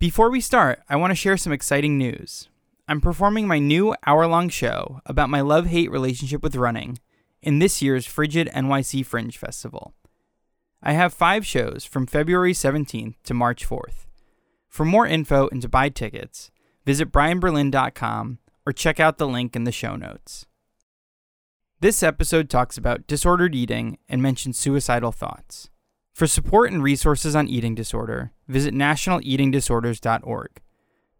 Before we start, I want to share some exciting news. I'm performing my new hour long show about my love hate relationship with running in this year's Frigid NYC Fringe Festival. I have five shows from February 17th to March 4th. For more info and to buy tickets, visit brianberlin.com or check out the link in the show notes. This episode talks about disordered eating and mentions suicidal thoughts. For support and resources on eating disorder, visit nationaleatingdisorders.org.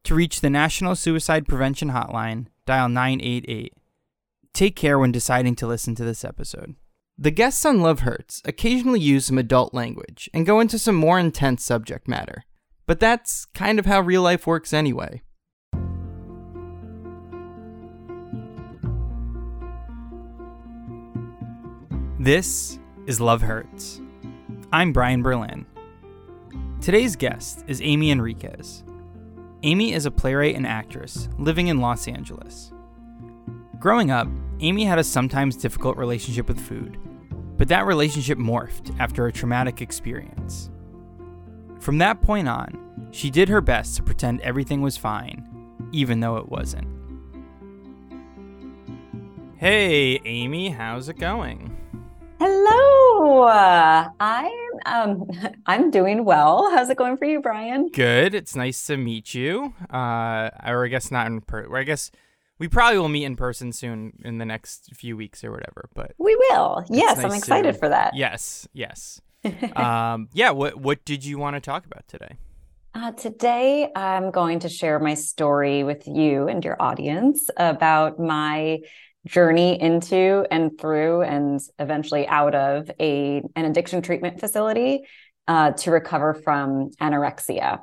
To reach the National Suicide Prevention Hotline, dial 988. Take care when deciding to listen to this episode. The guests on Love Hurts occasionally use some adult language and go into some more intense subject matter. But that's kind of how real life works anyway. This is Love Hurts. I'm Brian Berlin. Today's guest is Amy Enriquez. Amy is a playwright and actress living in Los Angeles. Growing up, Amy had a sometimes difficult relationship with food, but that relationship morphed after a traumatic experience. From that point on, she did her best to pretend everything was fine, even though it wasn't. Hey, Amy, how's it going? Hello. I'm um I'm doing well. How's it going for you, Brian? Good. It's nice to meet you. Uh or I guess not in person. I guess we probably will meet in person soon in the next few weeks or whatever, but We will. Yes, nice I'm excited to, for that. Yes, yes. um yeah, what what did you want to talk about today? Uh, today, I'm going to share my story with you and your audience about my journey into and through and eventually out of a an addiction treatment facility uh, to recover from anorexia.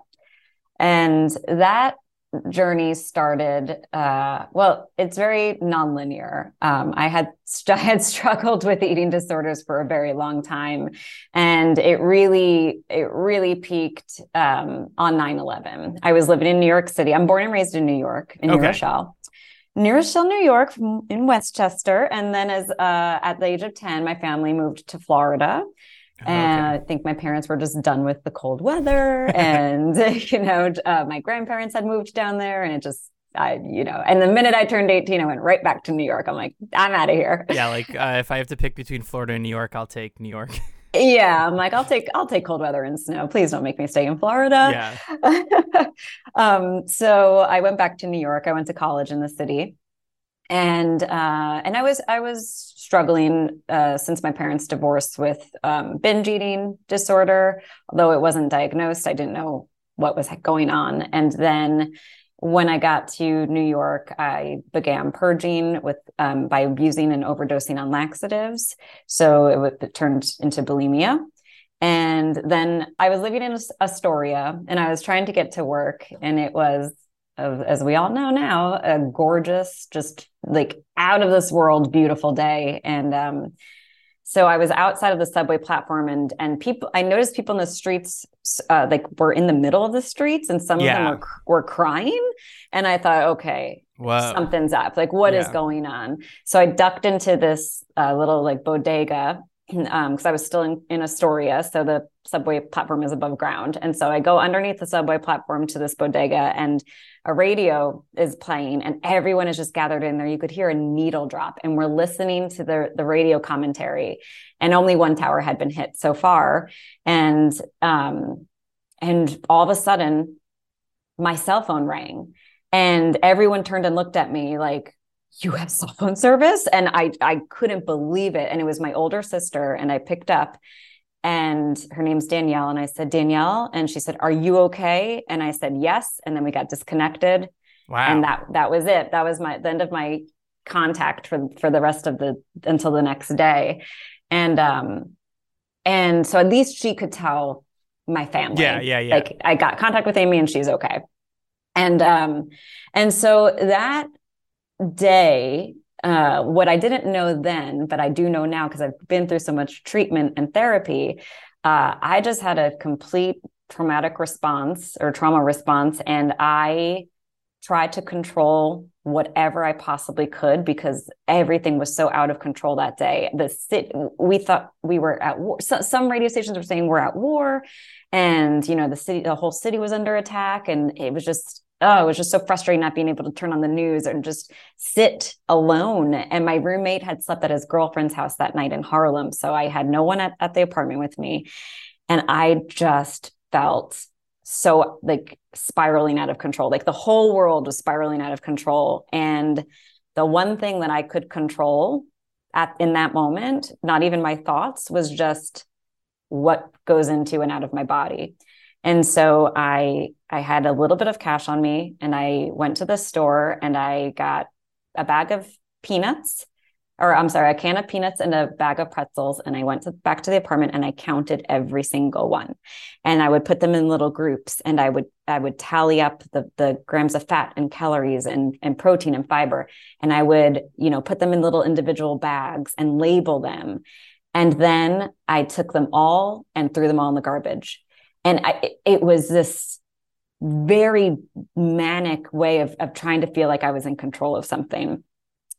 And that journey started uh, well it's very nonlinear. Um, i had I had struggled with eating disorders for a very long time and it really it really peaked um, on 9-11 i was living in new york city. I'm born and raised in new york in okay. new rochelle New Rochelle, New York, in Westchester, and then as uh, at the age of ten, my family moved to Florida. Oh, and I think my parents were just done with the cold weather, and you know, uh, my grandparents had moved down there, and it just I, you know, and the minute I turned 18, I went right back to New York. I'm like, I'm out of here. Yeah, like uh, if I have to pick between Florida and New York, I'll take New York. yeah i'm like i'll take i'll take cold weather and snow. Please don't make me stay in florida. Yeah. Um so i went back to new york. I went to college in the city. And uh and i was i was struggling uh since my parents divorced with um binge eating disorder. Although it wasn't diagnosed i didn't know what was going on. And then when I got to New York, I began purging with um, by abusing and overdosing on laxatives. So it, it, turned into bulimia. And then I was living in Astoria and I was trying to get to work. And it was, as we all know now, a gorgeous, just like out of this world, beautiful day. And um, so I was outside of the subway platform, and and people. I noticed people in the streets, uh, like were in the middle of the streets, and some yeah. of them were were crying. And I thought, okay, Whoa. something's up. Like, what yeah. is going on? So I ducked into this uh, little like bodega because um, I was still in, in Astoria. So the subway platform is above ground. And so I go underneath the subway platform to this bodega and a radio is playing and everyone is just gathered in there. You could hear a needle drop and we're listening to the, the radio commentary and only one tower had been hit so far. And, um, and all of a sudden my cell phone rang and everyone turned and looked at me like, you have cell phone service and i i couldn't believe it and it was my older sister and i picked up and her name's danielle. And i said danielle? And she said are you okay? And i said yes. And then we got disconnected. Wow. And that that was it. That was my the end of my contact for for the rest of the until the next day. And um and so at least she could tell my family. Yeah yeah yeah. Like i got contact with amy and she's okay. And um and so that day, uh, what I didn't know then, but I do know now because I've been through so much treatment and therapy, uh, I just had a complete traumatic response or trauma response. And I tried to control whatever I possibly could because everything was so out of control that day. The city, we thought we were at war. So, some radio stations were saying we're at war, and you know the city, the whole city was under attack, and it was just oh, it was just so frustrating not being able to turn on the news and just sit alone. And my roommate had slept at his girlfriend's house that night in Harlem, so I had no one at, at the apartment with me, and I just felt so like spiraling out of control. Like the whole world was spiraling out of control. And the one thing that I could control at in that moment, not even my thoughts, was just what goes into and out of my body. And so I I had a little bit of cash on me and I went to the store and I got a bag of peanuts or I'm sorry, a can of peanuts and a bag of pretzels. And I went to, back to the apartment and I counted every single one. And I would put them in little groups and I would I would tally up the, the grams of fat and calories and, and protein and fiber. And I would, you know, put them in little individual bags and label them. And then I took them all and threw them all in the garbage. And I, it was this very manic way of, of trying to feel like I was in control of something.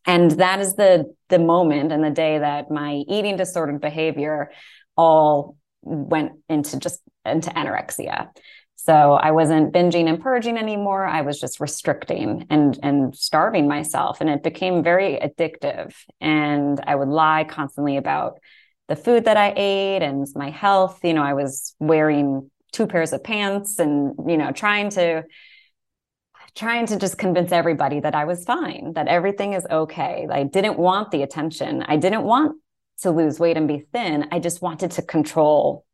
And that is the the moment and the day that my eating disordered behavior all went into just into anorexia. So i wasn't binging and purging anymore. I was just restricting and and starving myself. And it became very addictive. And i would lie constantly about the food that i ate and my health. You know i was wearing two pairs of pants and you know trying to trying to just convince everybody that I was fine, that everything is okay. I didn't want the attention. I didn't want to lose weight and be thin. I just wanted to control.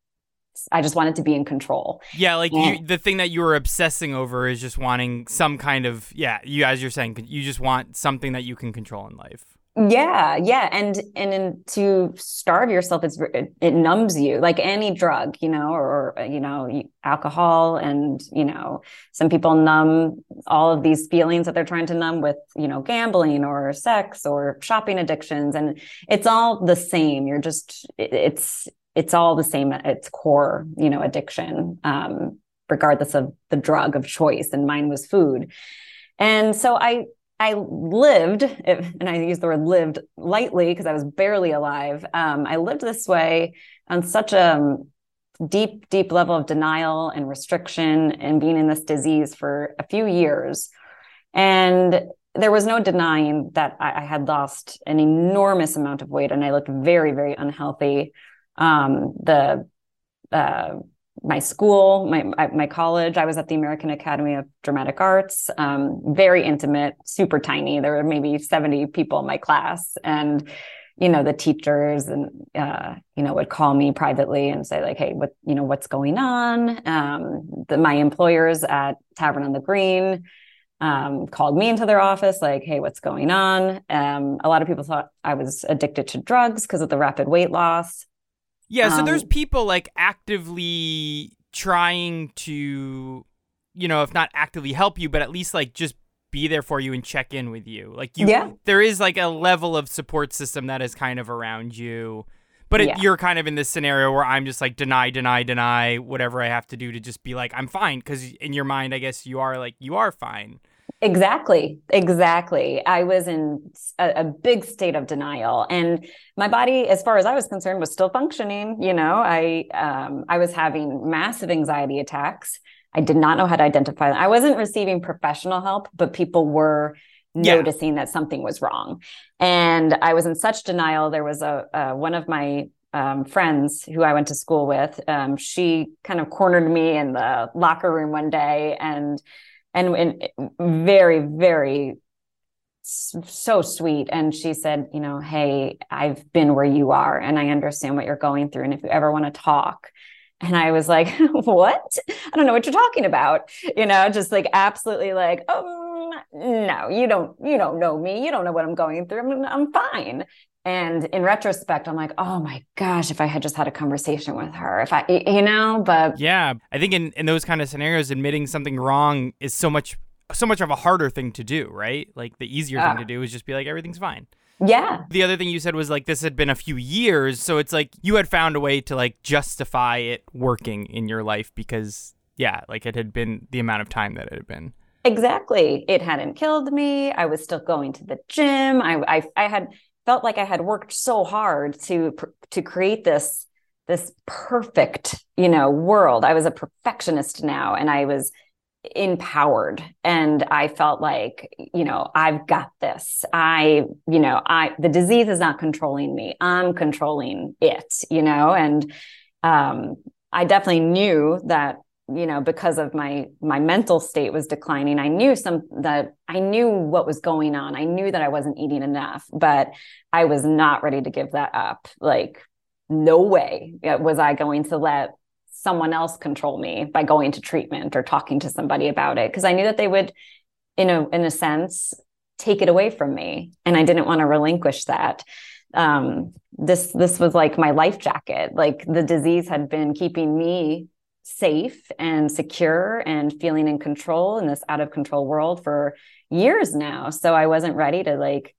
I just wanted to be in control. Yeah, like you, the thing that you were obsessing over is just wanting some kind of yeah. You as you're saying, you just want something that you can control in life yeah yeah and and in, to starve yourself it's it, numbs you like any drug you know or, or you know alcohol and you know some people numb all of these feelings that they're trying to numb with you know gambling or sex or shopping addictions and it's all the same you're just it's it's all the same at its core you know addiction um regardless of the drug of choice and mine was food. And so i I lived, and I use the word lived lightly because I was barely alive. Um, I lived this way on such a um, deep, deep level of denial and restriction and being in this disease for a few years. And there was no denying that I, I had lost an enormous amount of weight and I looked very, very unhealthy. Um, the uh, my school, my my college. I was at the American Academy of Dramatic Arts. Um, very intimate, super tiny. There were maybe seventy people in my class, and you know the teachers and uh, you know would call me privately and say like, "Hey, what you know what's going on?" Um, the, my employers at Tavern on the Green um, called me into their office, like, "Hey, what's going on?" Um, a lot of people thought I was addicted to drugs because of the rapid weight loss. Yeah, so um, there's people like actively trying to, you know, if not actively help you, but at least like just be there for you and check in with you. Like you, yeah. there is like a level of support system that is kind of around you. But it, yeah. you're kind of in this scenario where I'm just like deny, deny, deny whatever I have to do to just be like I'm fine because in your mind, I guess you are like you are fine. Exactly. Exactly. I was in a, a, big state of denial and my body, as far as I was concerned, was still functioning. You know, I, um, I was having massive anxiety attacks. I did not know how to identify them. I wasn't receiving professional help, but people were yeah. noticing that something was wrong. And I was in such denial. There was a, uh, one of my um, friends who I went to school with. Um, she kind of cornered me in the locker room one day and and, and very very so sweet. And she said you know hey i've been where you are and i understand what you're going through and if you ever want to talk. And i was like what? I don't know what you're talking about. You know just like absolutely like um no you don't you don't know me. You don't know what i'm going through. I'm, I'm fine and in retrospect i'm like oh my gosh if i had just had a conversation with her if i you know but yeah i think in, in those kind of scenarios admitting something wrong is so much so much of a harder thing to do right like the easier uh, thing to do is just be like everything's fine yeah the other thing you said was like this had been a few years so it's like you had found a way to like justify it working in your life because yeah like it had been the amount of time that it had been Exactly. It hadn't killed me. I was still going to the gym. I, I, I had felt like I had worked so hard to to create this this perfect, you know, world. I was a perfectionist now and I was empowered and I felt like, you know, I've got this. I, you know, I the disease is not controlling me. I'm controlling it, you know, and um I definitely knew that you know because of my my mental state was declining i knew some that i knew what was going on. I knew that i wasn't eating enough but i was not ready to give that up. Like no way was i going to let someone else control me by going to treatment or talking to somebody about it. Because i knew that they would you know in a sense take it away from me and i didn't want to relinquish that. Um this this was like my life jacket. Like the disease had been keeping me safe and secure and feeling in control in this out of control world for years now. So I wasn't ready to like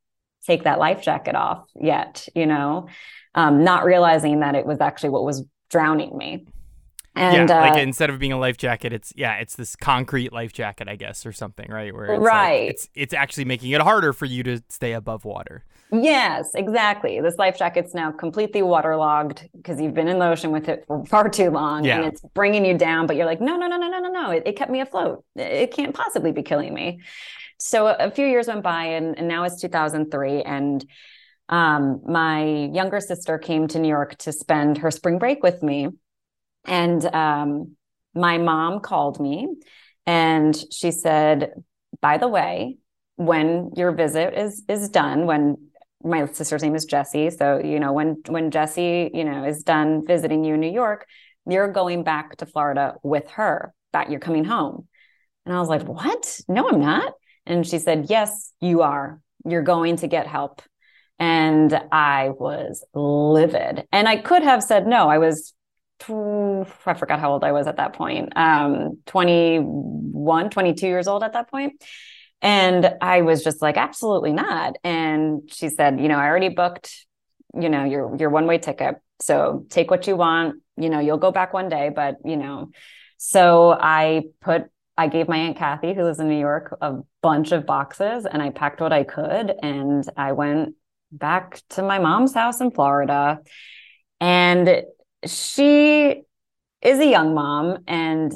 take that life jacket off yet, you know, um, not realizing that it was actually what was drowning me. And yeah, like uh, instead of being a life jacket, it's yeah, it's this concrete life jacket, I guess, or something, right? Where it's right, like, it's it's actually making it harder for you to stay above water. Yes, exactly. This life jacket's now completely waterlogged because you've been in the ocean with it for far too long, yeah. and it's bringing you down. But you're like, no, no, no, no, no, no, no. It, it kept me afloat. It can't possibly be killing me. So a, a few years went by, and, and now it's 2003, and um, my younger sister came to New York to spend her spring break with me and um, my mom called me and she said, by the way, when your visit is is done, when my sister's name is Jessie. So, you know, when when Jessie, you know, is done visiting you in New York, you're going back to Florida with her. That you're coming home. And I was like, "What? No, I'm not." And she said, "Yes, you are. You're going to get help." And I was livid. And I could have said no. I was I forgot how old I was at that point, um, 21, 22 years old at that point. And I was just like, absolutely not. And she said, you know, I already booked, you know, your your one way ticket. So take what you want. You know, you'll go back one day, but you know. So I put I gave my aunt Kathy, who lives in New York, a bunch of boxes, and I packed what I could, and I went back to my mom's house in Florida. And she is a young mom and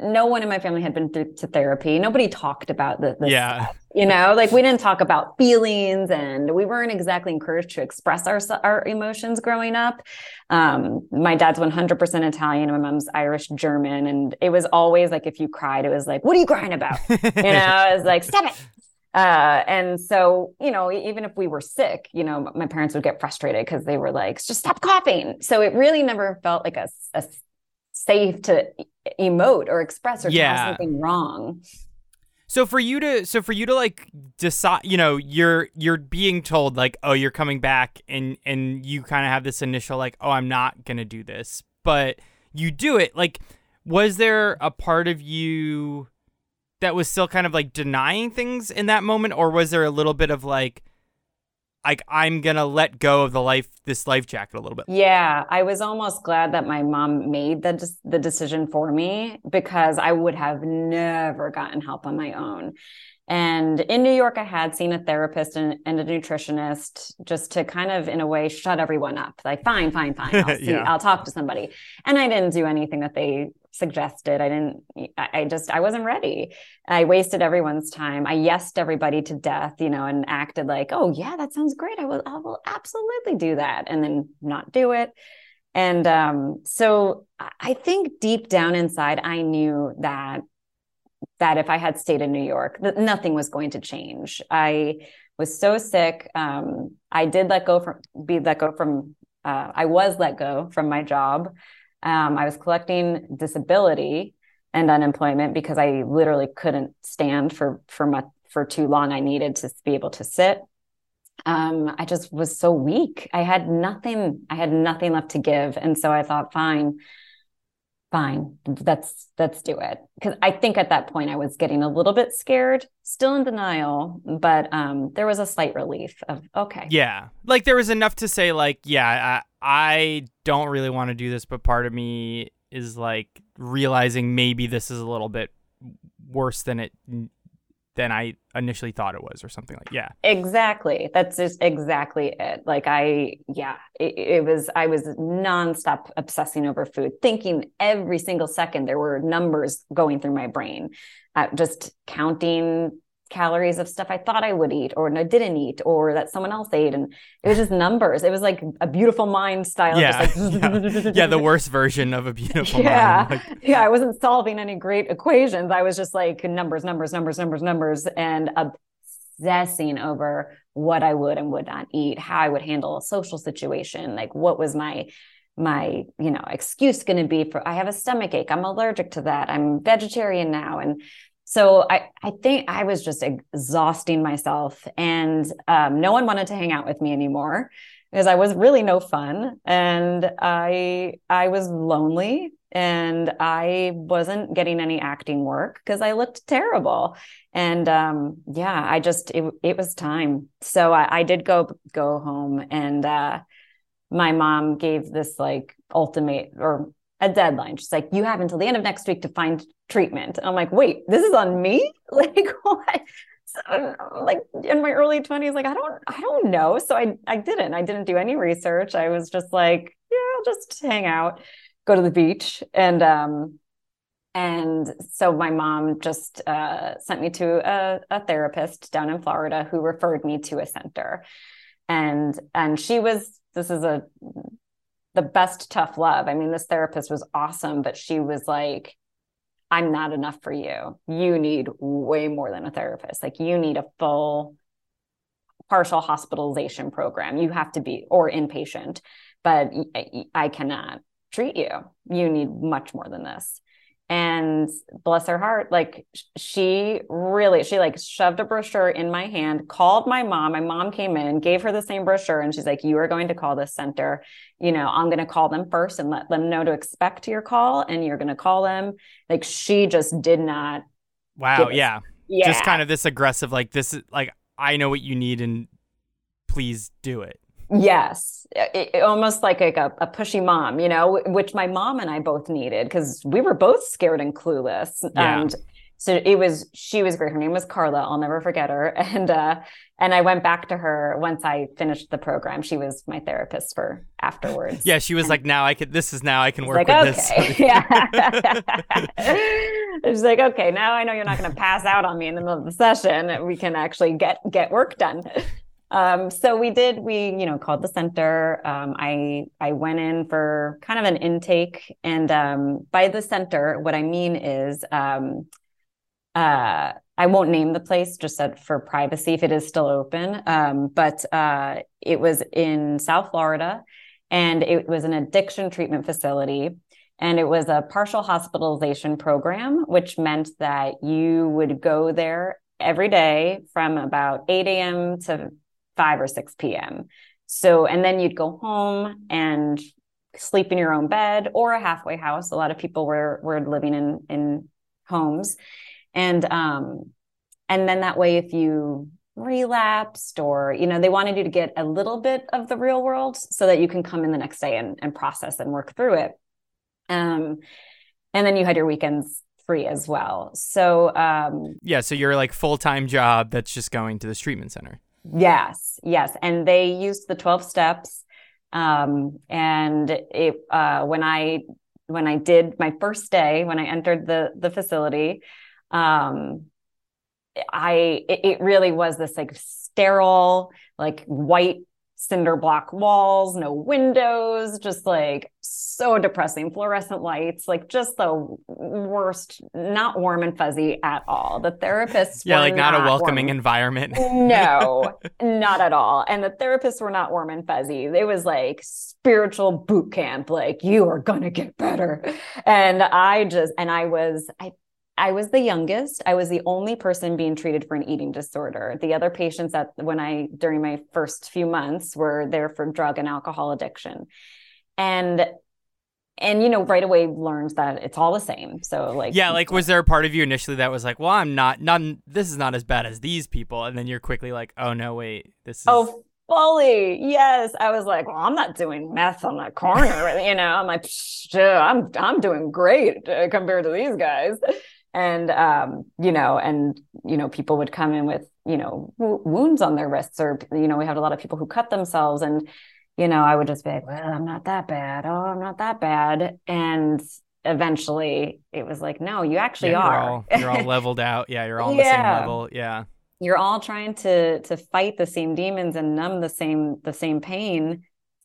no one in my family had been to, to therapy. Nobody talked about the, this yeah. Stuff, you know, like we didn't talk about feelings and we weren't exactly encouraged to express our, our emotions growing up. Um, my dad's 100% Italian. My mom's Irish German. And it was always like, if you cried, it was like, what are you crying about? you know, it was like, stop it. Uh, and so, you know, even if we were sick, you know, my parents would get frustrated because they were like, just stop coughing. So it really never felt like a, a safe to emote or express or yeah. something wrong. So for you to so for you to like decide, you know, you're you're being told like, oh, you're coming back and and you kind of have this initial like, oh, I'm not going to do this. But you do it. Like was there a part of you that was still kind of like denying things in that moment or was there a little bit of like like I'm gonna let go of the life this life jacket a little bit. Yeah, I was almost glad that my mom made the the decision for me because I would have never gotten help on my own. And in New York, I had seen a therapist and, and, a nutritionist just to kind of, in a way, shut everyone up. Like, fine, fine, fine. I'll, see, yeah. I'll talk to somebody. And I didn't do anything that they suggested. I didn't, I just, I wasn't ready. I wasted everyone's time. I yesed everybody to death, you know, and acted like, oh, yeah, that sounds great. I will, I will absolutely do that. And then not do it. And um, so I think deep down inside, I knew that that if I had stayed in New York, that nothing was going to change. I was so sick. Um, I did let go from be let go from. Uh, I was let go from my job. Um, I was collecting disability and unemployment because I literally couldn't stand for for my, for too long. I needed to be able to sit. Um, I just was so weak. I had nothing. I had nothing left to give, and so I thought, fine fine. Let's let's do it. Because i think at that point i was getting a little bit scared still in denial but um there was a slight relief of okay. Yeah. Like there was enough to say like yeah i, I don't really want to do this but part of me is like realizing maybe this is a little bit worse than it than I initially thought it was or something like yeah. Exactly. That's just exactly it. Like I yeah it, it, was I was nonstop obsessing over food thinking every single second there were numbers going through my brain uh, just counting calories of stuff I thought I would eat or I didn't eat or that someone else ate. And it was just numbers. It was like a beautiful mind style. Yeah. Like, yeah. yeah. The worst version of a beautiful yeah. mind. Like... yeah. I wasn't solving any great equations. I was just like numbers, numbers, numbers, numbers, numbers, and obsessing over what I would and would not eat, how I would handle a social situation. Like what was my my you know excuse going to be for i have a stomach ache i'm allergic to that i'm vegetarian now and so I, I think I was just exhausting myself, and um, no one wanted to hang out with me anymore because I was really no fun, and I I was lonely, and I wasn't getting any acting work because I looked terrible, and um, yeah, I just it, it was time. So I, I did go go home, and uh, my mom gave this like ultimate or a deadline. She's like, you have until the end of next week to find treatment. And I'm like, wait, this is on me? Like what? So, like in my early 20s, like I don't, I don't know. So I, I didn't. I didn't do any research. I was just like, yeah, I'll just hang out, go to the beach, and um, and so my mom just uh, sent me to a, a therapist down in Florida who referred me to a center, and and she was this is a the best tough love. I mean, this therapist was awesome, but she was like, I'm not enough for you. You need way more than a therapist. Like, you need a full partial hospitalization program. You have to be, or inpatient, but I cannot treat you. You need much more than this and bless her heart like she really she like shoved a brochure in my hand called my mom my mom came in gave her the same brochure and she's like you are going to call this center. You know i'm going to call them first and let them know to expect your call and you're going to call them. Like she just did not wow yeah yeah. Just kind of this aggressive like this is like i know what you need and please do it Yes, it, it, almost like a, a, pushy mom, you know, which my mom and I both needed because we were both scared and clueless. Yeah. And so it was, she was great. Her name was Carla. I'll never forget her. And, uh, and I went back to her once I finished the program. She was my therapist for afterwards. Yeah. She was and like, now I could, this is now I can work like, with okay. this. yeah. She's like, okay, now I know you're not going to pass out on me in the middle of the session. We can actually get, get work done. Um, so we did, we, you know, called the center. Um, I, I went in for kind of an intake and, um, by the center, what I mean is, um, uh, I won't name the place just for privacy if it is still open. Um, but, uh, it was in South Florida and it was an addiction treatment facility. And it was a partial hospitalization program, which meant that you would go there every day from about 8 a.m. to 5 or 6 p.m. So, and then you'd go home and sleep in your own bed or a halfway house. A lot of people were were living in in homes. And um and then that way if you relapsed or you know they wanted you to get a little bit of the real world so that you can come in the next day and, and process and work through it um and then you had your weekends free as well so um yeah so you're like full-time job that's just going to this treatment center Yes, yes, and they used the twelve steps. Um, and it uh, when I when I did my first day when I entered the the facility, um, I it, it really was this like sterile, like white cinder block walls, no windows, just like so depressing. Fluorescent lights, like just the worst, not warm and fuzzy at all. The therapists Yeah, like not, not a welcoming warm. environment. no, not at all. And the therapists were not warm and fuzzy. It was like spiritual boot camp, like you are gonna get better. And I just and I was, I I was the youngest. I was the only person being treated for an eating disorder. The other patients that when I during my first few months were there for drug and alcohol addiction. And and you know right away learned that it's all the same so like yeah like was there a part of you initially that was like well i'm not not this is not as bad as these people and then you're quickly like oh no wait this is oh fully yes i was like well i'm not doing meth on the corner you know i'm like i'm i'm doing great uh, compared to these guys and um, you know, and you know, people would come in with you know w- wounds on their wrists, or you know, we had a lot of people who cut themselves, and you know, I would just be like, well, I'm not that bad. Oh, I'm not that bad, and eventually it was like, no, you actually yeah, you're are. All, you're all leveled out. Yeah, you're all on yeah. the same level. Yeah. You're all trying to to fight the same demons and numb the same the same pain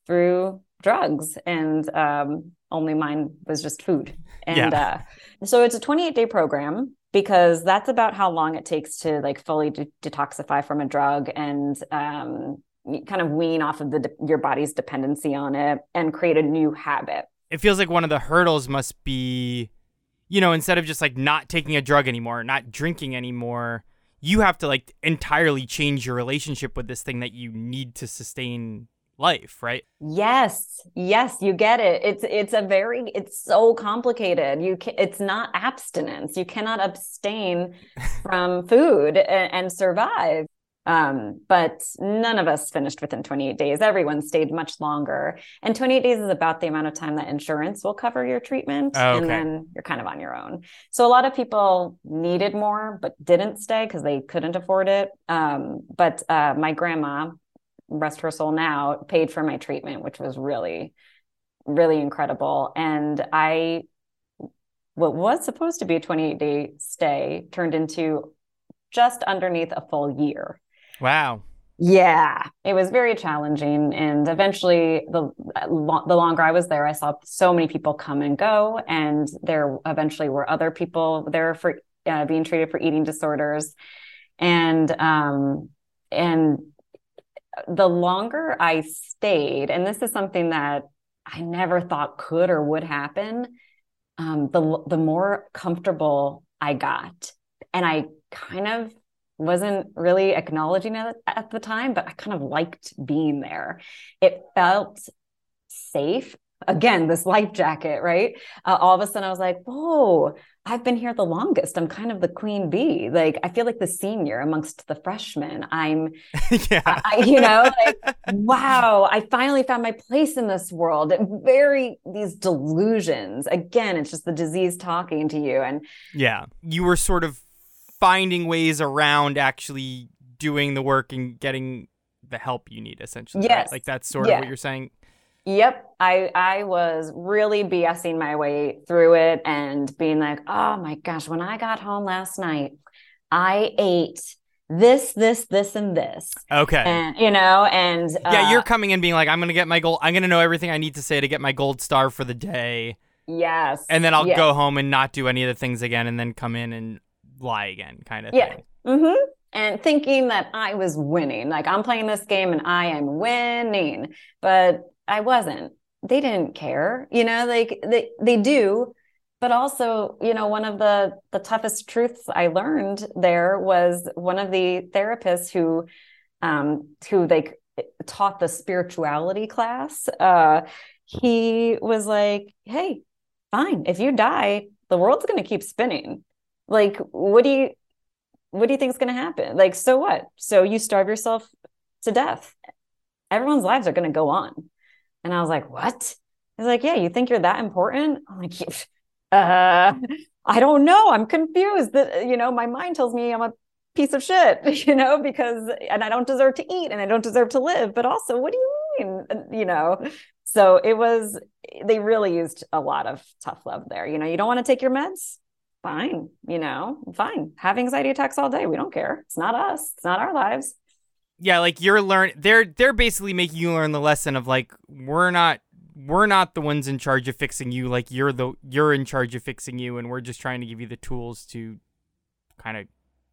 through drugs. And um, only mine was just food. And yeah. uh, so it's a 28 day program because that's about how long it takes to like fully de- detoxify from a drug and um, kind of wean off of the de- your body's dependency on it and create a new habit. It feels like one of the hurdles must be, you know, instead of just like not taking a drug anymore, not drinking anymore, you have to like entirely change your relationship with this thing that you need to sustain life, right? Yes. Yes, you get it. It's it's a very it's so complicated. You can it's not abstinence. You cannot abstain from food and, and survive. Um, but none of us finished within 28 days. Everyone stayed much longer. And 28 days is about the amount of time that insurance will cover your treatment. Oh, okay. And then you're kind of on your own. So a lot of people needed more, but didn't stay because they couldn't afford it. Um, but uh, my grandma, rest her soul now, paid for my treatment, which was really, really incredible. And I, what was supposed to be a 28 day stay turned into just underneath a full year. Wow. Yeah, it was very challenging, and eventually, the the longer I was there, I saw so many people come and go, and there eventually were other people there for uh, being treated for eating disorders, and um, and the longer I stayed, and this is something that I never thought could or would happen, um, the the more comfortable I got, and I kind of wasn't really acknowledging it at the time, but I kind of liked being there. It felt safe. Again, this life jacket, right? Uh, all of a sudden, I was like, whoa, I've been here the longest. I'm kind of the queen bee. Like I feel like the senior amongst the freshmen. I'm, yeah. I, you know, like wow, I finally found my place in this world. Very these delusions. Again, it's just the disease talking to you. And yeah, you were sort of finding ways around actually doing the work and getting the help you need, essentially. Yes, right? like that's sort yeah. of what you're saying. Yep. I I was really BSing my way through it and being like, oh my gosh, when I got home last night, I ate this, this, this, and this. Okay. And you know, and uh, yeah, you're coming in being like, I'm gonna get my gold. I'm gonna know everything I need to say to get my gold star for the day. Yes. And then I'll yes. go home and not do any of the things again, and then come in and lie again, kind of. Yeah. Mm-hmm and thinking that I was winning. Like I'm playing this game and I am winning. But I wasn't. They didn't care, you know, like they, they do. But also, you know, one of the the toughest truths I learned there was one of the therapists who um who they taught the spirituality class. Uh he was like, "Hey, fine. If you die, the world's going to keep spinning. Like, what do you what do you think is going to happen? Like, so what? So you starve yourself to death. Everyone's lives are going to go on. And I was like, what? He's like, yeah, you think you're that important? I'm like, uh, I don't know. I'm confused that, you know, my mind tells me I'm a piece of shit, you know, because, and I don't deserve to eat and I don't deserve to live. But also, what do you mean? You know, so it was, they really used a lot of tough love there. You know, you don't want to take your meds? Fine. You know, fine. Have anxiety attacks all day. We don't care. It's not us, it's not our lives yeah, like you're learn they're they're basically making you learn the lesson of like we're not we're not the ones in charge of fixing you like you're the you're in charge of fixing you and we're just trying to give you the tools to kind of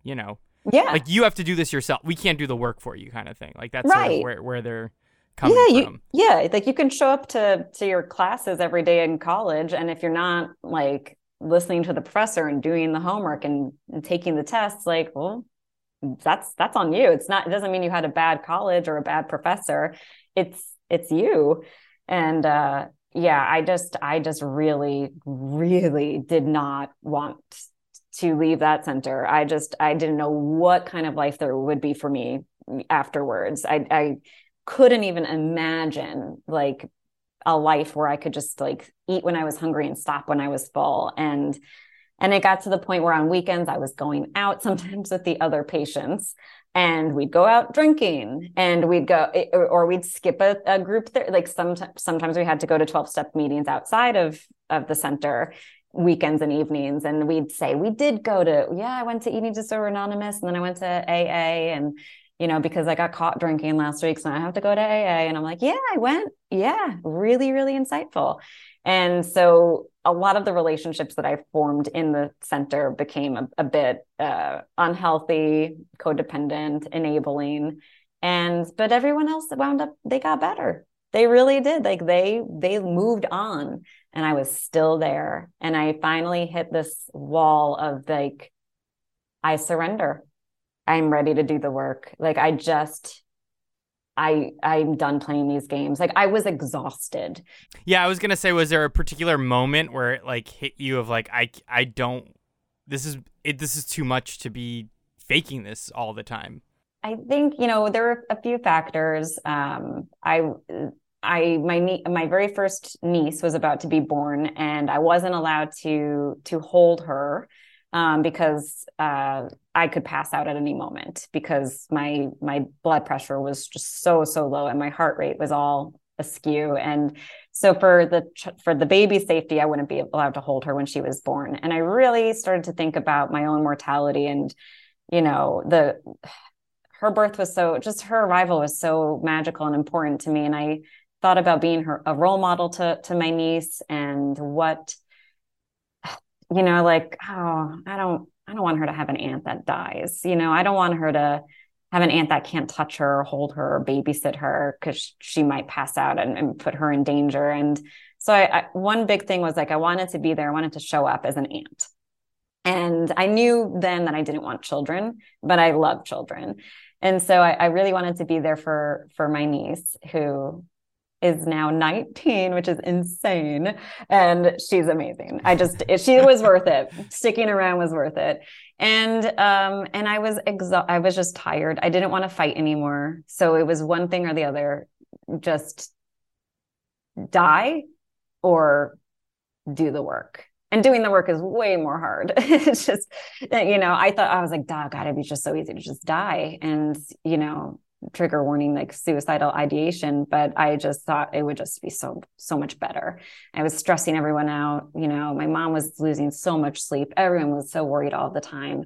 you know yeah like you have to do this yourself we can't do the work for you kind of thing like that's right. sort of where, where they're coming yeah, from you, yeah like you can show up to to your classes every day in college and if you're not like listening to the professor and doing the homework and, and taking the tests like well that's that's on you. It's not it doesn't mean you had a bad college or a bad professor. It's it's you. And uh yeah i just i just really really did not want to leave that center. I just i didn't know what kind of life there would be for me afterwards. I i couldn't even imagine like a life where i could just like eat when i was hungry and stop when i was full. And And it got to the point where on weekends I was going out sometimes with the other patients and we'd go out drinking and we'd go eh, or, or we'd skip a, a group there. Like sometimes sometimes we had to go to 12 step meetings outside of of the center weekends and evenings. And we'd say we did go to yeah i went to eating disorder anonymous and then i went to aa and you know because i got caught drinking last week so i have to go to aa and i'm like yeah i went. Yeah really really insightful. And so a lot of the relationships that I formed in the center became a, a bit uh, unhealthy, codependent, enabling. And but everyone else wound up, they got better. They really did. Like they they moved on and I was still there. And I finally hit this wall of like, I surrender. I'm ready to do the work. Like I just I I'm done playing these games. Like I was exhausted. Yeah, I was gonna say, was there a particular moment where it like hit you of like I I don't this is it this is too much to be faking this all the time. I think you know there were a few factors. Um, I I my nie- my very first niece was about to be born, and I wasn't allowed to to hold her um, because uh, I could pass out at any moment because my my blood pressure was just so so low and my heart rate was all askew. And so for the for the baby's safety I wouldn't be allowed to hold her when she was born. And I really started to think about my own mortality and you know the her birth was so just her arrival was so magical and important to me. And I thought about being her a role model to to my niece and what you know, like, oh, I don't, I don't want her to have an aunt that dies. You know, I don't want her to have an aunt that can't touch her or hold her or babysit her because she might pass out and, and, put her in danger. And so I, I, one big thing was like, I wanted to be there. I wanted to show up as an aunt. And I knew then that I didn't want children, but I love children. And so I, I really wanted to be there for, for my niece who is now 19, which is insane. And she's amazing. I just, she was worth it. Sticking around was worth it. And, um, and I was exhausted. I was just tired. I didn't want to fight anymore. So it was one thing or the other, just die or do the work. And doing the work is way more hard. it's just, you know, I thought I was like, God, it'd be just so easy to just die. And, you know, trigger warning like suicidal ideation but i just thought it would just be so so much better. I was stressing everyone out you know my mom was losing so much sleep. Everyone was so worried all the time.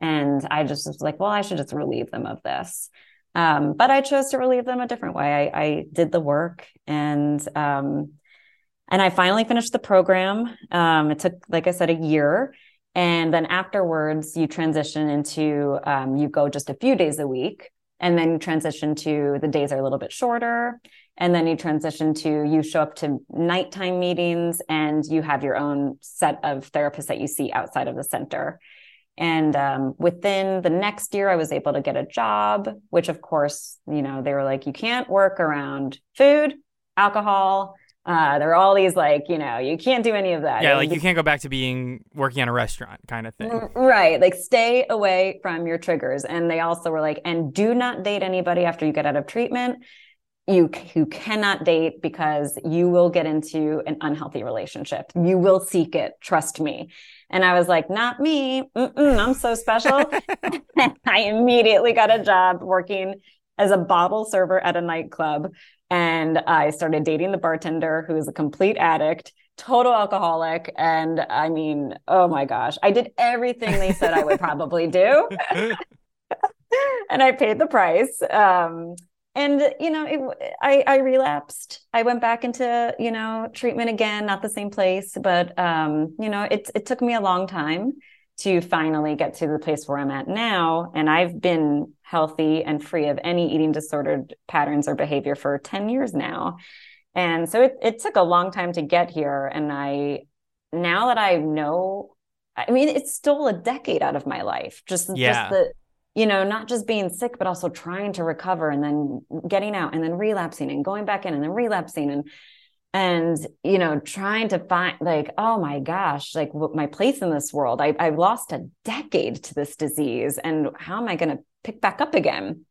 And i just was like well i should just relieve them of this. Um, but i chose to relieve them a different way. I, I did the work and um, and i finally finished the program. Um, it took like i said a year. And then afterwards you transition into um, you go just a few days a week and then you transition to the days are a little bit shorter. And then you transition to you show up to nighttime meetings and you have your own set of therapists that you see outside of the center. And um, within the next year i was able to get a job which of course you know they were like you can't work around food alcohol uh, there are all these like, you know, you can't do any of that. Yeah, like you can't go back to being working on a restaurant kind of thing. Right. Like stay away from your triggers. And they also were like, and do not date anybody after you get out of treatment. You you cannot date because you will get into an unhealthy relationship. You will seek it. Trust me. And I was like, not me. Mm-mm, I'm so special. I immediately got a job working as a bottle server at a nightclub and I started dating the bartender who is a complete addict, total alcoholic. And I mean, oh my gosh, I did everything they said I would probably do. and I paid the price. Um, and you know, it, I, I relapsed. I went back into you know treatment again, not the same place, but um, you know, it it took me a long time to finally get to the place where I'm at now. And I've been healthy and free of any eating disordered patterns or behavior for 10 years now. And so it, it took a long time to get here. And I, now that I know, I mean, it stole a decade out of my life. Just, yeah. just the, you know, not just being sick, but also trying to recover and then getting out and then relapsing and going back in and then relapsing. And and you know trying to find like oh my gosh like what my place in this world? I, i've lost a decade to this disease and how am i going to pick back up again?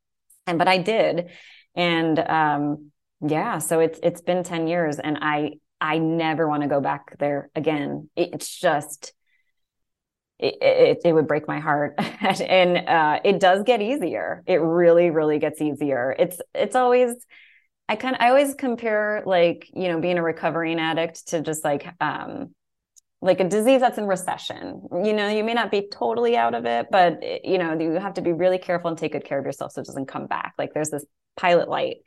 And but i did. And um yeah so it's it's been 10 years and i i never want to go back there again. It's just it, it, it, would break my heart. And uh, it does get easier. It really really gets easier. It's it's always i kind of i always compare like you know being a recovering addict to just like um like a disease that's in recession. You know you may not be totally out of it but you know you have to be really careful and take good care of yourself so it doesn't come back. Like there's this pilot light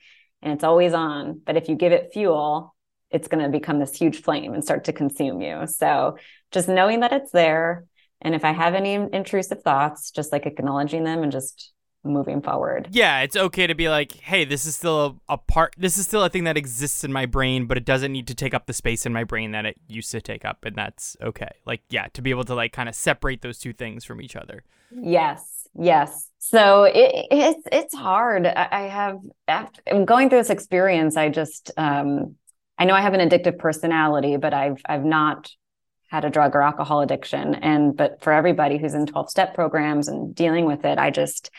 and it's always on but if you give it fuel it's going to become this huge flame and start to consume you. So just knowing that it's there and if I have any intrusive thoughts, just like acknowledging them and just moving forward. Yeah, it's okay to be like, hey, this is still a, a, part, this is still a thing that exists in my brain, but it doesn't need to take up the space in my brain that it used to take up. And that's okay. Like, yeah, to be able to like kind of separate those two things from each other. Yes. Yes. So it, it's, it's hard. I have, after I'm going through this experience, I just, um, I know I have an addictive personality, but I've, I've not had a drug or alcohol addiction and but for everybody who's in 12 step programs and dealing with it i just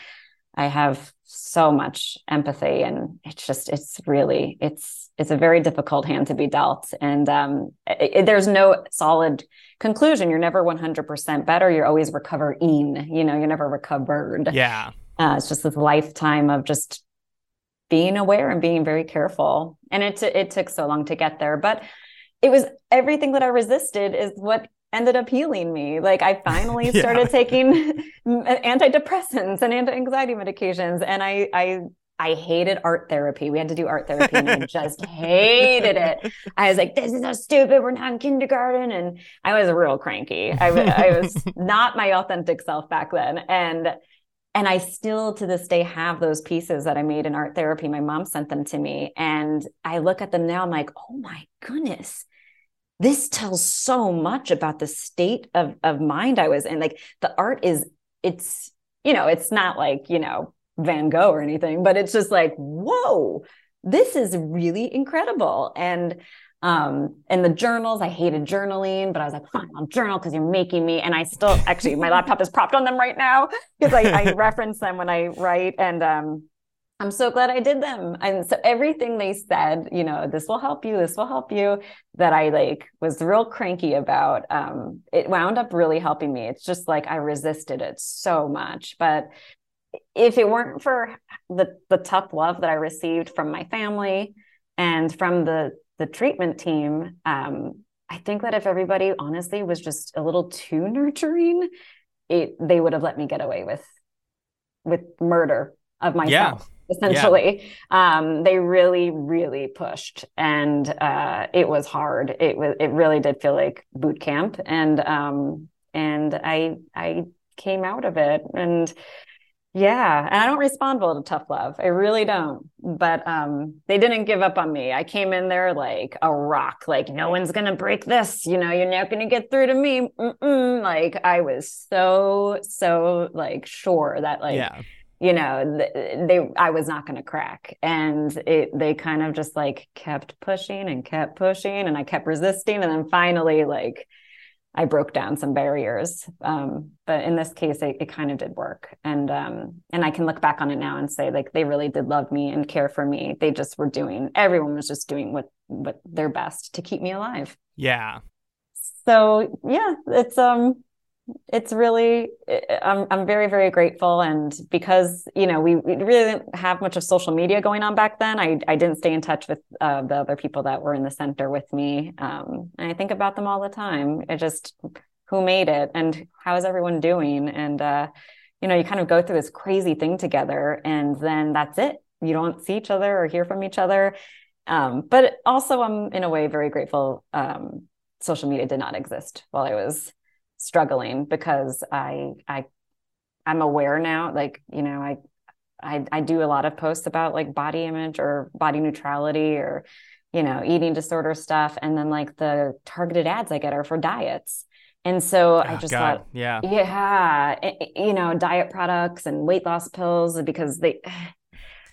i have so much empathy and it's just it's really it's it's a very difficult hand to be dealt. And um, it, it, there's no solid conclusion. You're never 100% better. You're always recovering you know you're never recovered. Yeah. Uh, it's just this lifetime of just being aware and being very careful. And it, it took so long to get there but it was everything that I resisted is what ended up healing me. Like I finally yeah. started taking antidepressants and anti-anxiety medications and I I I hated art therapy. We had to do art therapy and I just hated it. I was like, this is so stupid. We're not in kindergarten. And I was real cranky. I, I was not my authentic self back then. And and I still to this day have those pieces that I made in art therapy. My mom sent them to me. And I look at them now, I'm like, oh my goodness, this tells so much about the state of, of mind I was in. Like the art is, it's, you know, it's not like, you know, Van Gogh or anything, but it's just like, whoa, this is really incredible. And um, and the journals, I hated journaling, but I was like, fine, I'll journal because you're making me. And I still actually, my laptop is propped on them right now because I, I reference them when I write. And um, I'm so glad I did them. And so everything they said, you know, this will help you, this will help you, that I like was real cranky about, um, it wound up really helping me. It's just like I resisted it so much. But if it weren't for the the tough love that I received from my family and from the the treatment team, um, I think that if everybody honestly was just a little too nurturing, it they would have let me get away with with murder of myself. Yeah. Essentially, yeah. um, they really, really pushed, and uh, it was hard. It was, it really did feel like boot camp, and um, and I, I came out of it, and yeah, and I don't respond well to tough love. I really don't. But um, they didn't give up on me. I came in there like a rock. Like no one's gonna break this. You know, you're not gonna get through to me. Mm-mm. Like I was so so like sure that like yeah. You know they I was not gonna crack, and it they kind of just like kept pushing and kept pushing, and I kept resisting, and then finally like I broke down some barriers. Um, but in this case, it, it, kind of did work. And um, and I can look back on it now and say, like, they really did love me and care for me. They just were doing, everyone was just doing what what their best to keep me alive. Yeah. So yeah, it's um it's really I'm I'm very very grateful. And because you know we, we really didn't have much of social media going on back then I I didn't stay in touch with uh, the other people that were in the center with me. Um, and I think about them all the time. It just who made it and how is everyone doing? And uh, you know you kind of go through this crazy thing together and then that's it. You don't see each other or hear from each other. Um, but also I'm in a way very grateful um, social media did not exist while I was struggling because I I I'm aware now like you know I I I do a lot of posts about like body image or body neutrality or you know eating disorder stuff and then like the targeted ads I get are for diets and so oh, I ah, just God. thought yeah yeah eh, eh, you know diet products and weight loss pills because they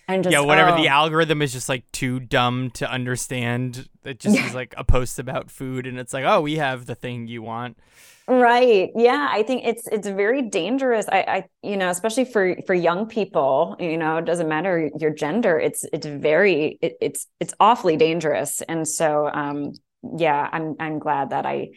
and just yeah whatever oh. the algorithm is just like too dumb to understand. It just is like a post about food and it's like oh we have the thing you want. Right. Yeah i think it's it's very dangerous. I i you know especially for for young people you know it doesn't matter your gender it's it's very it, it's it's awfully dangerous. And so um yeah i'm i'm glad that i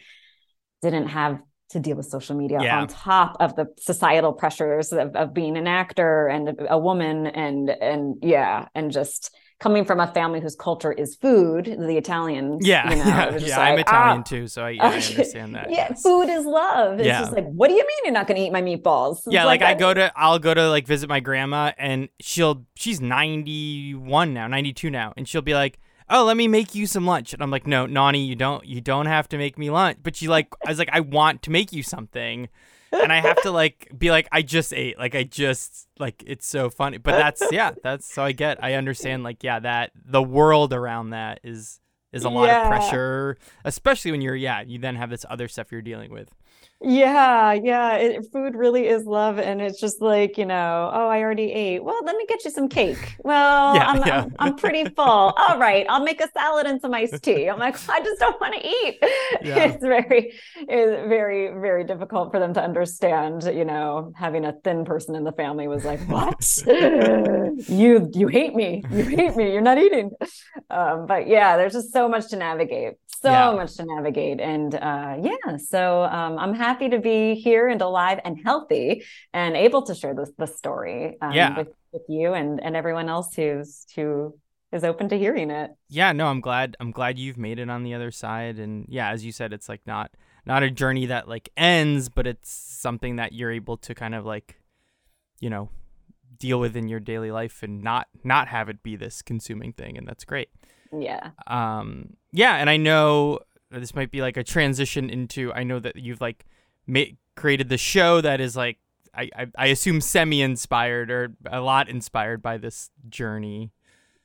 didn't have to deal with social media yeah. on top of the societal pressures of, of being an actor and a woman and and yeah and just coming from a family whose culture is food, the Italians. Yeah, you know, yeah, yeah. Like, I'm Italian ah, too, so I, yeah, I understand that. Yeah, yes. food is love. It's yeah. just like, what do you mean you're not going to eat my meatballs? It's yeah, like, like I go to, I'll go to like visit my grandma, and she'll, she's 91 now, 92 now, and she'll be like, oh, let me make you some lunch. And I'm like, no, Nani, you don't, you don't have to make me lunch. But she like, I was like, I want to make you something. and I have to like be like, I just ate. Like I just like it's so funny. But that's yeah, that's so I get I understand like, yeah, that the world around that is is a lot yeah. of pressure. Especially when you're yeah, you then have this other stuff you're dealing with. Yeah, yeah. It, food really is love, and it's just like you know. Oh, I already ate. Well, let me get you some cake. Well, yeah, I'm, yeah. I'm, I'm pretty full. All right, I'll make a salad and some iced tea. I'm like, I just don't want to eat. Yeah. It's very, it's very, very difficult for them to understand. You know, having a thin person in the family was like, what? you you hate me. You hate me. You're not eating. Um, but yeah, there's just so much to navigate. So much to navigate, and uh, yeah. So um, I'm happy happy to be here and alive and healthy and able to share this the story um, yeah. with, with you and and everyone else who's who is open to hearing it. Yeah, no, I'm glad I'm glad you've made it on the other side and yeah, as you said it's like not not a journey that like ends, but it's something that you're able to kind of like you know, deal with in your daily life and not not have it be this consuming thing and that's great. Yeah. Um yeah, and I know this might be like a transition into I know that you've like ma- created the show that is like I, I, I assume semi inspired or a lot inspired by this journey.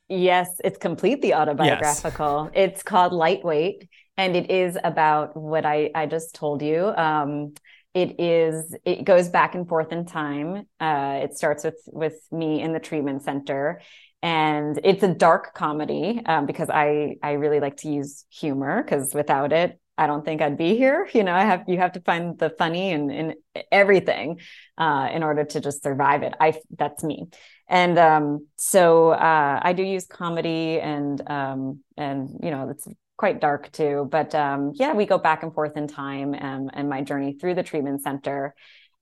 Yes, it's completely autobiographical. Yes. It's called Lightweight, and it is about what I, I just told you. Um, it is it goes back and forth in time. Uh, it starts with with me in the treatment center, and it's a dark comedy um, because I I really like to use humor because without it I don't think I'd be here. You know, I have you have to find the funny in in everything uh, in order to just survive it. I that's me, and um, so uh, I do use comedy and um, and you know it's quite dark too. But um, yeah, we go back and forth in time and and my journey through the treatment center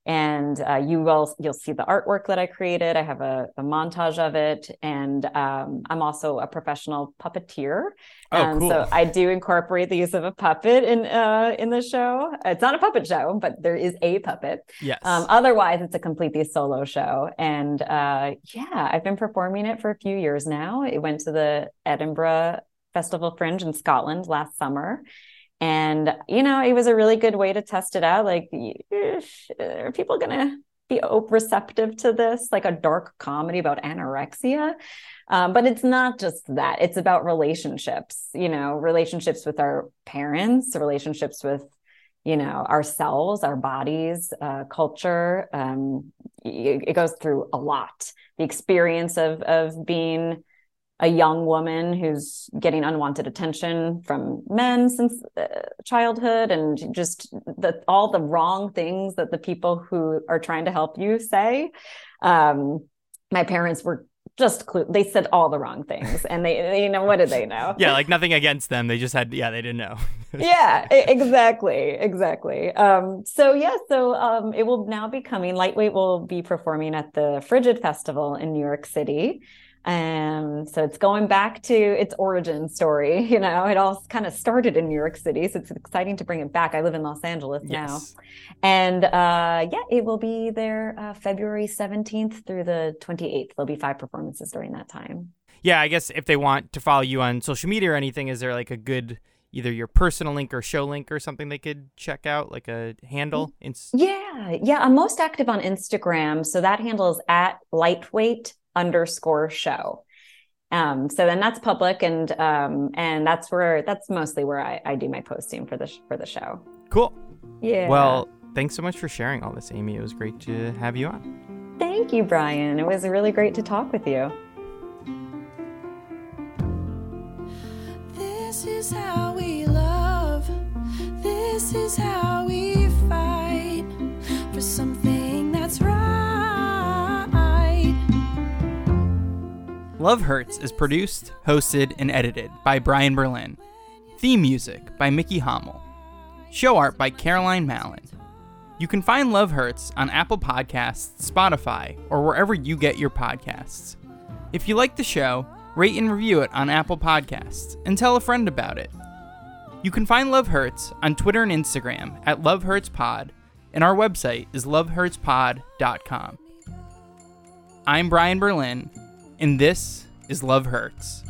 and uh, you will you'll see the artwork that I created. I have a, a montage of it, and um, I'm also a professional puppeteer. Oh, and cool. So I do incorporate the use of a puppet in uh, in the show. It's not a puppet show, but there is a puppet. Yes. Um, otherwise, it's a completely solo show, and uh, yeah, I've been performing it for a few years now. It went to the Edinburgh Festival Fringe in Scotland last summer and you know it was a really good way to test it out. Like are people gonna be receptive to this? Like a dark comedy about anorexia? Um, but it's not just that. It's about relationships you know relationships with our parents relationships with you know ourselves our bodies uh, culture. Um, it, it goes through a lot. The experience of of being a young woman who's getting unwanted attention from men since uh, childhood and just the, all the wrong things that the people who are trying to help you say. Um, my parents were just clue they said all the wrong things and they, they, you know what did they know? Yeah like nothing against them. They just had yeah they didn't know. Yeah exactly exactly. Um, so yeah so um, it will now be coming. Lightweight will be performing at the frigid festival in new york city um, so it's going back to its origin story. You know, it all kind of started in New York City, so it's exciting to bring it back. I live in Los Angeles yes. now, and uh, yeah, it will be there uh, February seventeenth through the twenty eighth. There'll be five performances during that time. Yeah, I guess if they want to follow you on social media or anything, is there like a good either your personal link or show link or something they could check out, like a handle? Yeah, yeah, I'm most active on Instagram, so that handle is at lightweight underscore show. Um, so then that's public and um, and that's where that's mostly where I, I do my posting for the sh- for the show. Cool. Yeah. Well, thanks so much for sharing all this, Amy. It was great to have you on. Thank you, Brian. It was really great to talk with you. This is how we love. This is how Love Hurts is produced, hosted, and edited by Brian Berlin. Theme music by Mickey Hommel. Show art by Caroline Mallon. You can find Love Hurts on Apple Podcasts, Spotify, or wherever you get your podcasts. If you like the show, rate and review it on Apple Podcasts and tell a friend about it. You can find Love Hurts on Twitter and Instagram at Love Hurts Pod, and our website is lovehurtspod.com. I'm Brian Berlin, and this is Love Hurts.